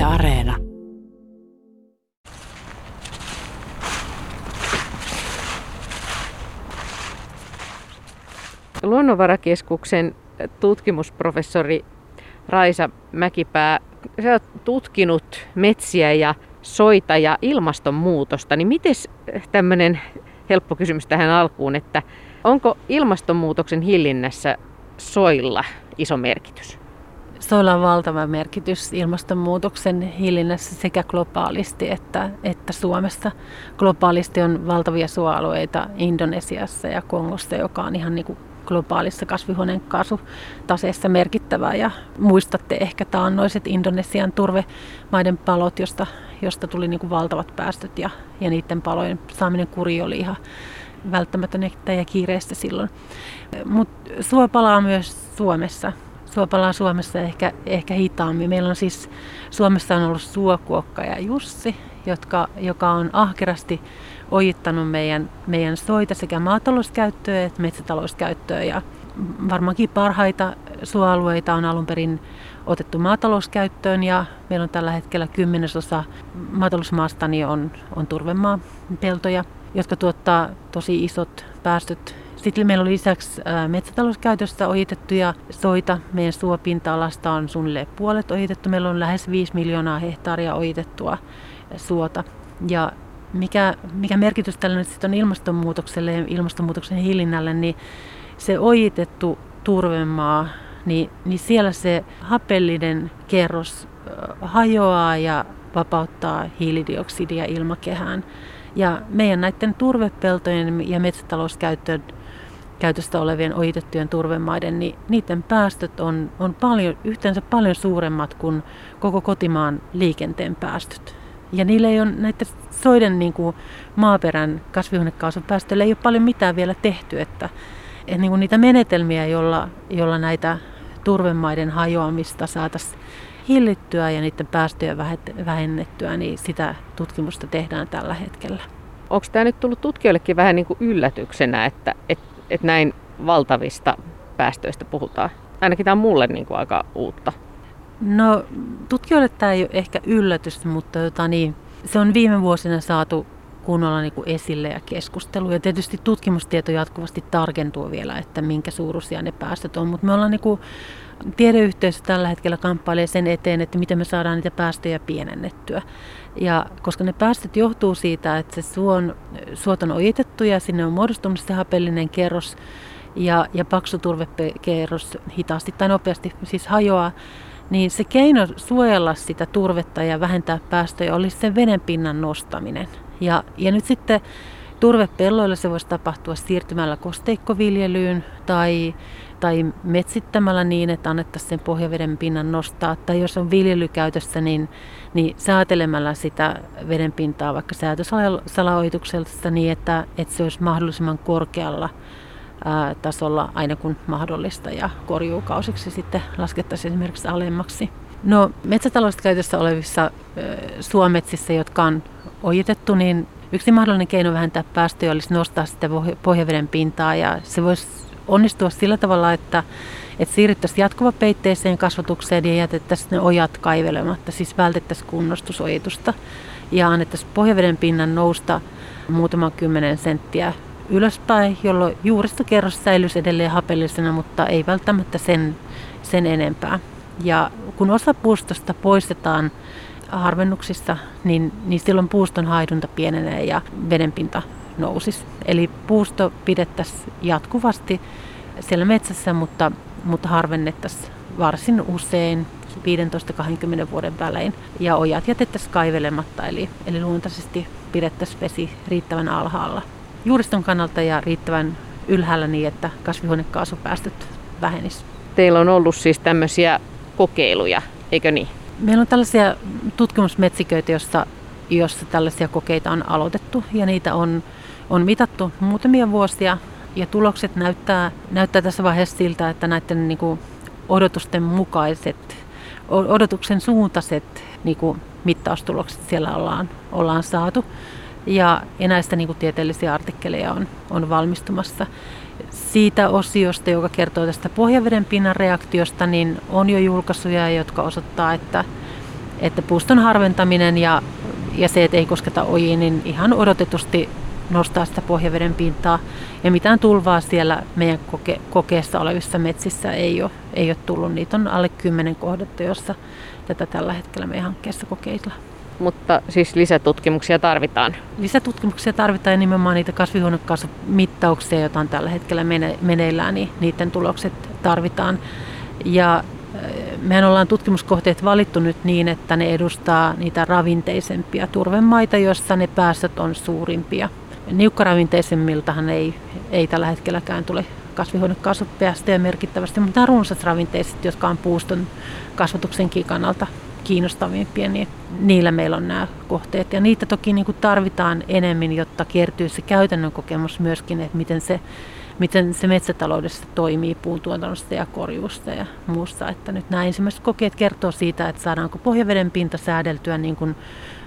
Yle Areena. Luonnonvarakeskuksen tutkimusprofessori Raisa Mäkipää, sä oot tutkinut metsiä ja soita ja ilmastonmuutosta, niin miten tämmöinen helppo kysymys tähän alkuun, että onko ilmastonmuutoksen hillinnässä soilla iso merkitys? Soilla on valtava merkitys ilmastonmuutoksen hillinnässä sekä globaalisti että, että Suomessa. Globaalisti on valtavia suoalueita Indonesiassa ja Kongossa, joka on ihan niin kuin globaalissa kasvihuonekaasutaseessa merkittävää. Ja muistatte ehkä taannoiset Indonesian turvemaiden palot, josta, josta tuli niin kuin valtavat päästöt ja, ja niiden palojen saaminen kuri oli ihan välttämätöntä ja kiireistä silloin. Mutta suo palaa myös Suomessa. Suo palaa Suomessa ehkä, ehkä hitaammin. Meillä on siis Suomessa on ollut suokuokka ja Jussi, jotka, joka on ahkerasti ojittanut meidän, meidän soita sekä maatalouskäyttöä että metsätalouskäyttöä. Ja varmaankin parhaita suoalueita on alun perin otettu maatalouskäyttöön ja meillä on tällä hetkellä kymmenesosa maatalousmaastani on, on turvemaa peltoja, jotka tuottaa tosi isot päästöt. Sitten meillä on lisäksi metsätalouskäytöstä ojitettuja soita. Meidän suopinta-alasta on suunnilleen puolet ojitettu. Meillä on lähes 5 miljoonaa hehtaaria ojitettua suota. Ja mikä, mikä merkitys tällä nyt sitten on ilmastonmuutokselle ja ilmastonmuutoksen hillinnälle, niin se ojitettu turvemaa, niin, niin siellä se hapellinen kerros hajoaa ja vapauttaa hiilidioksidia ilmakehään. Ja meidän näiden turvepeltojen ja metsätalouskäyttöön käytöstä olevien ojitettujen turvemaiden, niin niiden päästöt on, on paljon, yhteensä paljon suuremmat kuin koko kotimaan liikenteen päästöt. Ja niillä ei ole näiden soiden niin kuin maaperän kasvihuonekaasupäästöillä ei ole paljon mitään vielä tehty, että, että niin kuin niitä menetelmiä, joilla, joilla näitä turvemaiden hajoamista saataisiin hillittyä ja niiden päästöjä vähennettyä, niin sitä tutkimusta tehdään tällä hetkellä. Onko tämä nyt tullut tutkijoillekin vähän niin kuin yllätyksenä, että, että, että näin valtavista päästöistä puhutaan? Ainakin tämä on mulle niin kuin aika uutta. No tutkijoille tämä ei ole ehkä yllätys, mutta jota niin, se on viime vuosina saatu kunnolla niin kuin esille ja keskustelu. Ja tietysti tutkimustieto jatkuvasti tarkentuu vielä, että minkä suuruisia ne päästöt on. Mutta me ollaan niin kuin, tiedeyhteisö tällä hetkellä kamppailee sen eteen, että miten me saadaan niitä päästöjä pienennettyä. Ja koska ne päästöt johtuu siitä, että se suon, suot on ojitettu ja sinne on muodostunut se hapellinen kerros ja, ja paksu turvekerros hitaasti tai nopeasti siis hajoaa, niin se keino suojella sitä turvetta ja vähentää päästöjä olisi sen vedenpinnan nostaminen. Ja, ja nyt sitten turvepelloilla se voisi tapahtua siirtymällä kosteikkoviljelyyn tai, tai metsittämällä niin, että annettaisiin sen pohjaveden pinnan nostaa. Tai jos on viljelykäytössä, niin, niin säätelemällä sitä vedenpintaa vaikka säätösalaoituksessa niin, että, että se olisi mahdollisimman korkealla tasolla aina kun mahdollista ja korjuukausiksi sitten laskettaisiin esimerkiksi alemmaksi. No metsätalouskäytössä olevissa ää, suometsissä, jotka on ojitettu, niin yksi mahdollinen keino vähentää päästöjä olisi nostaa sitä pohjaveden pintaa ja se voisi onnistua sillä tavalla, että, että siirryttäisiin jatkuvapeitteiseen kasvatukseen ja jätettäisiin ne ojat kaivelematta, siis vältettäisiin kunnostusojitusta ja annettaisiin pohjaveden pinnan nousta muutaman kymmenen senttiä ylöspäin, jolloin juuristokerros säilyisi edelleen hapellisena, mutta ei välttämättä sen, sen enempää. Ja kun osa puustosta poistetaan harvennuksissa, niin, niin silloin puuston haidunta pienenee ja vedenpinta nousisi. Eli puusto pidettäisiin jatkuvasti siellä metsässä, mutta, mutta harvennettaisiin varsin usein 15-20 vuoden välein. Ja ojat jätettäisiin kaivelematta, eli, eli luontaisesti pidettäisiin vesi riittävän alhaalla juuriston kannalta ja riittävän ylhäällä niin, että kasvihuonekaasupäästöt vähenisivät. Teillä on ollut siis tämmöisiä kokeiluja, eikö niin? Meillä on tällaisia tutkimusmetsiköitä, joissa, joissa tällaisia kokeita on aloitettu ja niitä on, on mitattu muutamia vuosia ja tulokset näyttää, näyttää tässä vaiheessa siltä, että näiden niin kuin odotusten mukaiset, odotuksen suuntaiset niin kuin mittaustulokset siellä ollaan, ollaan saatu. Ja, ja näistä niin kuin tieteellisiä artikkeleja on, on valmistumassa. Siitä osiosta, joka kertoo tästä pohjaveden pinnan reaktiosta, niin on jo julkaisuja, jotka osoittaa, että, että puuston harventaminen ja, ja se, että ei kosketa ojiin, niin ihan odotetusti nostaa sitä pohjaveden pintaa. Ja mitään tulvaa siellä meidän koke- kokeessa olevissa metsissä ei ole, ei ole tullut. Niitä on alle kymmenen kohdetta, jossa tätä tällä hetkellä meidän hankkeessa kokeillaan. Mutta siis lisätutkimuksia tarvitaan. Lisätutkimuksia tarvitaan ja nimenomaan niitä kasvihuonekaasumittauksia, joita on tällä hetkellä mene- meneillään, niin niiden tulokset tarvitaan. Ja äh, mehän ollaan tutkimuskohteet valittu nyt niin, että ne edustaa niitä ravinteisempia turvemaita, joissa ne päästöt on suurimpia. Niukkaravinteisemmiltahan ei, ei tällä hetkelläkään tule kasvihuonekaasupäästöjä merkittävästi, mutta nämä runsasravinteiset, jotka on puuston kasvatuksenkin kannalta kiinnostavimpia, niin niillä meillä on nämä kohteet. Ja niitä toki niin kuin tarvitaan enemmän, jotta kertyy se käytännön kokemus myöskin, että miten se, miten se metsätaloudessa toimii puuntuotannosta ja korjuusta ja muusta. Että nyt nämä ensimmäiset kokeet kertoo siitä, että saadaanko pohjaveden pinta säädeltyä niin kuin,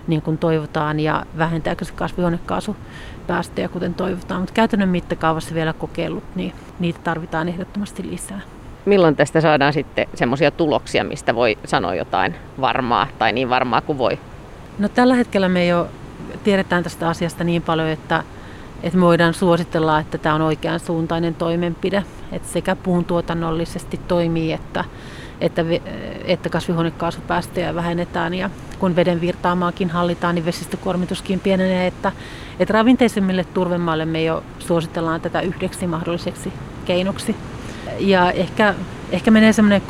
niin kuin toivotaan ja vähentääkö se kasvihuonekaasupäästöjä kuten toivotaan. Mutta käytännön mittakaavassa vielä kokeillut, niin niitä tarvitaan ehdottomasti lisää milloin tästä saadaan sitten semmoisia tuloksia, mistä voi sanoa jotain varmaa tai niin varmaa kuin voi? No tällä hetkellä me jo tiedetään tästä asiasta niin paljon, että, että me voidaan suositella, että tämä on oikean suuntainen toimenpide. Että sekä puun tuotannollisesti toimii, että, että, että kasvihuonekaasupäästöjä vähennetään ja kun veden virtaamaakin hallitaan, niin vesistökuormituskin pienenee, että, että ravinteisemmille turvemaille me jo suositellaan tätä yhdeksi mahdolliseksi keinoksi ja ehkä, ehkä menee semmoinen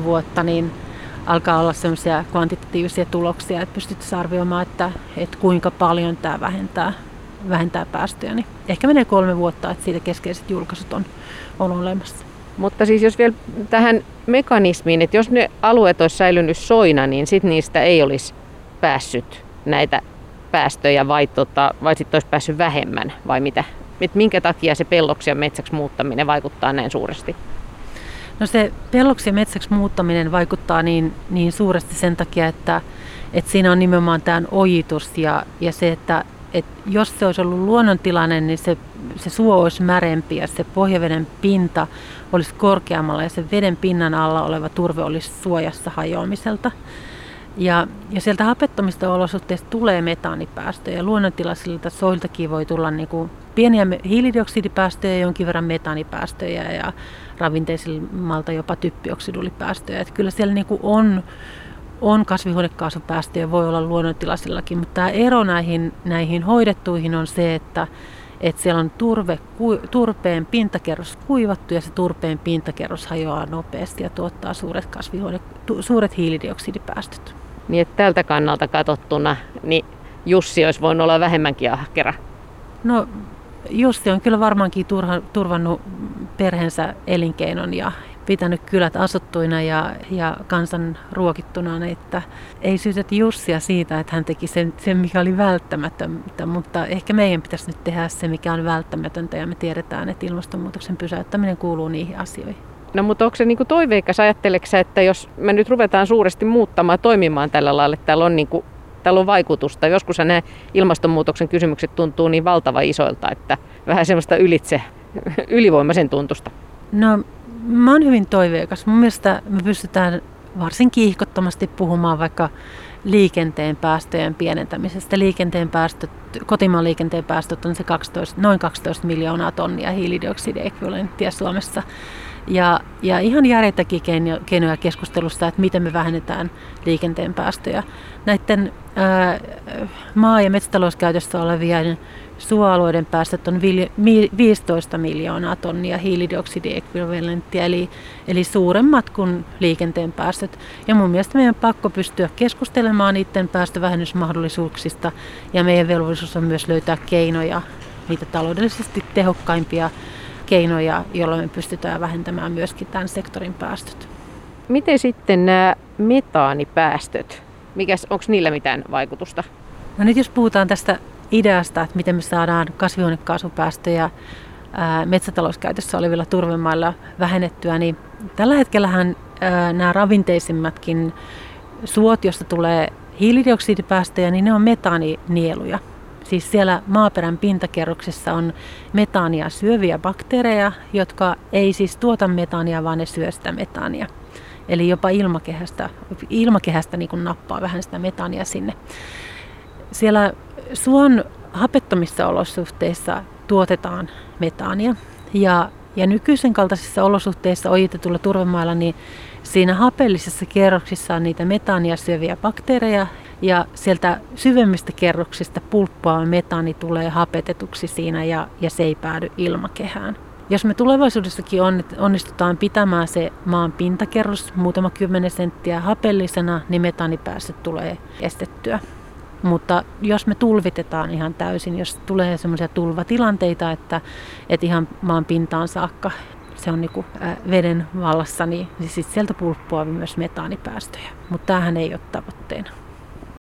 3-5 vuotta, niin alkaa olla semmoisia kvantitatiivisia tuloksia, että pystytään arvioimaan, että, että kuinka paljon tämä vähentää, vähentää päästöjä. Niin ehkä menee kolme vuotta, että siitä keskeiset julkaisut on, on olemassa. Mutta siis jos vielä tähän mekanismiin, että jos ne alueet olisi säilynyt soina, niin sitten niistä ei olisi päässyt näitä päästöjä vai, tota, vai sitten olisi päässyt vähemmän vai mitä? Että minkä takia se pelloksi ja metsäksi muuttaminen vaikuttaa näin suuresti? No se pelloksi ja metsäksi muuttaminen vaikuttaa niin, niin suuresti sen takia, että, että siinä on nimenomaan tämä ojitus ja, ja se, että, että jos se olisi ollut luonnontilanne, niin se, se suo olisi märempi ja se pohjaveden pinta olisi korkeammalla ja se veden pinnan alla oleva turve olisi suojassa hajoamiselta. Ja, ja sieltä hapettomista olosuhteista tulee metaanipäästöjä. Luonnontilaisilta soiltakin voi tulla niin kuin pieniä hiilidioksidipäästöjä, jonkin verran metaanipäästöjä ja ravinteisilmalta jopa typpioksidulipäästöjä. Että kyllä siellä niin kuin on, on kasvihuonekaasupäästöjä, voi olla luonnontilaisillakin, mutta tämä ero näihin, näihin hoidettuihin on se, että, että siellä on turve, turpeen pintakerros kuivattu ja se turpeen pintakerros hajoaa nopeasti ja tuottaa suuret, kasvihuone, suuret hiilidioksidipäästöt. Niin että tältä kannalta katsottuna, niin Jussi olisi voinut olla vähemmänkin ahkera. No Jussi on kyllä varmaankin turha, turvannut perheensä elinkeinon ja pitänyt kylät asuttuina ja, ja kansan ruokittuna, että ei syytetä Jussia siitä, että hän teki sen, sen, mikä oli välttämätöntä, mutta ehkä meidän pitäisi nyt tehdä se, mikä on välttämätöntä ja me tiedetään, että ilmastonmuutoksen pysäyttäminen kuuluu niihin asioihin. No mutta onko se niinku toiveikas, ajatteleksä, että jos me nyt ruvetaan suuresti muuttamaan, toimimaan tällä lailla, että täällä on niinku tällä on vaikutusta. Joskus nämä ilmastonmuutoksen kysymykset tuntuu niin valtava isoilta, että vähän semmoista ylitse, ylivoimaisen tuntusta. No, mä oon hyvin toiveikas. Mun mielestä me pystytään varsin kiihkottomasti puhumaan vaikka liikenteen päästöjen pienentämisestä. Liikenteen päästöt, kotimaan liikenteen päästöt on se 12, noin 12 miljoonaa tonnia hiilidioksidiekvivalenttia Suomessa. Ja, ja ihan järjettäkin keinoja keskustelusta, että miten me vähennetään liikenteen päästöjä. Näiden ää, maa- ja metsätalouskäytössä olevien suoalueiden päästöt on 15 miljoonaa tonnia hiilidioksidiekvivalenttia, eli, eli suuremmat kuin liikenteen päästöt. Ja mun mielestä meidän on pakko pystyä keskustelemaan niiden päästövähennysmahdollisuuksista, ja meidän velvollisuus on myös löytää keinoja, niitä taloudellisesti tehokkaimpia keinoja, joilla me pystytään vähentämään myöskin tämän sektorin päästöt. Miten sitten nämä metaanipäästöt? Mikäs, onko niillä mitään vaikutusta? No nyt jos puhutaan tästä ideasta, että miten me saadaan kasvihuonekaasupäästöjä metsätalouskäytössä olevilla turvemailla vähennettyä, niin tällä hetkellähän nämä ravinteisimmatkin suot, joista tulee hiilidioksidipäästöjä, niin ne on metaanieluja. Siis siellä maaperän pintakerroksessa on metaania syöviä bakteereja, jotka ei siis tuota metaania, vaan ne syö sitä metaania. Eli jopa ilmakehästä, ilmakehästä niin kuin nappaa vähän sitä metaania sinne. Siellä suon hapettomissa olosuhteissa tuotetaan metaania ja, ja nykyisen kaltaisissa olosuhteissa ojitetulla turvemailla niin siinä hapellisessa kerroksissa on niitä metaania syöviä bakteereja ja sieltä syvemmistä kerroksista pulppuava metaani tulee hapetetuksi siinä ja, ja se ei päädy ilmakehään. Jos me tulevaisuudessakin onnistutaan pitämään se maan pintakerros muutama kymmenen senttiä hapellisena, niin metaanipäästöt tulee estettyä. Mutta jos me tulvitetaan ihan täysin, jos tulee semmoisia tulvatilanteita, että, että ihan maan pintaan saakka se on niin veden vallassa, niin, niin sieltä pulppuaa myös metaanipäästöjä. Mutta tämähän ei ole tavoitteena.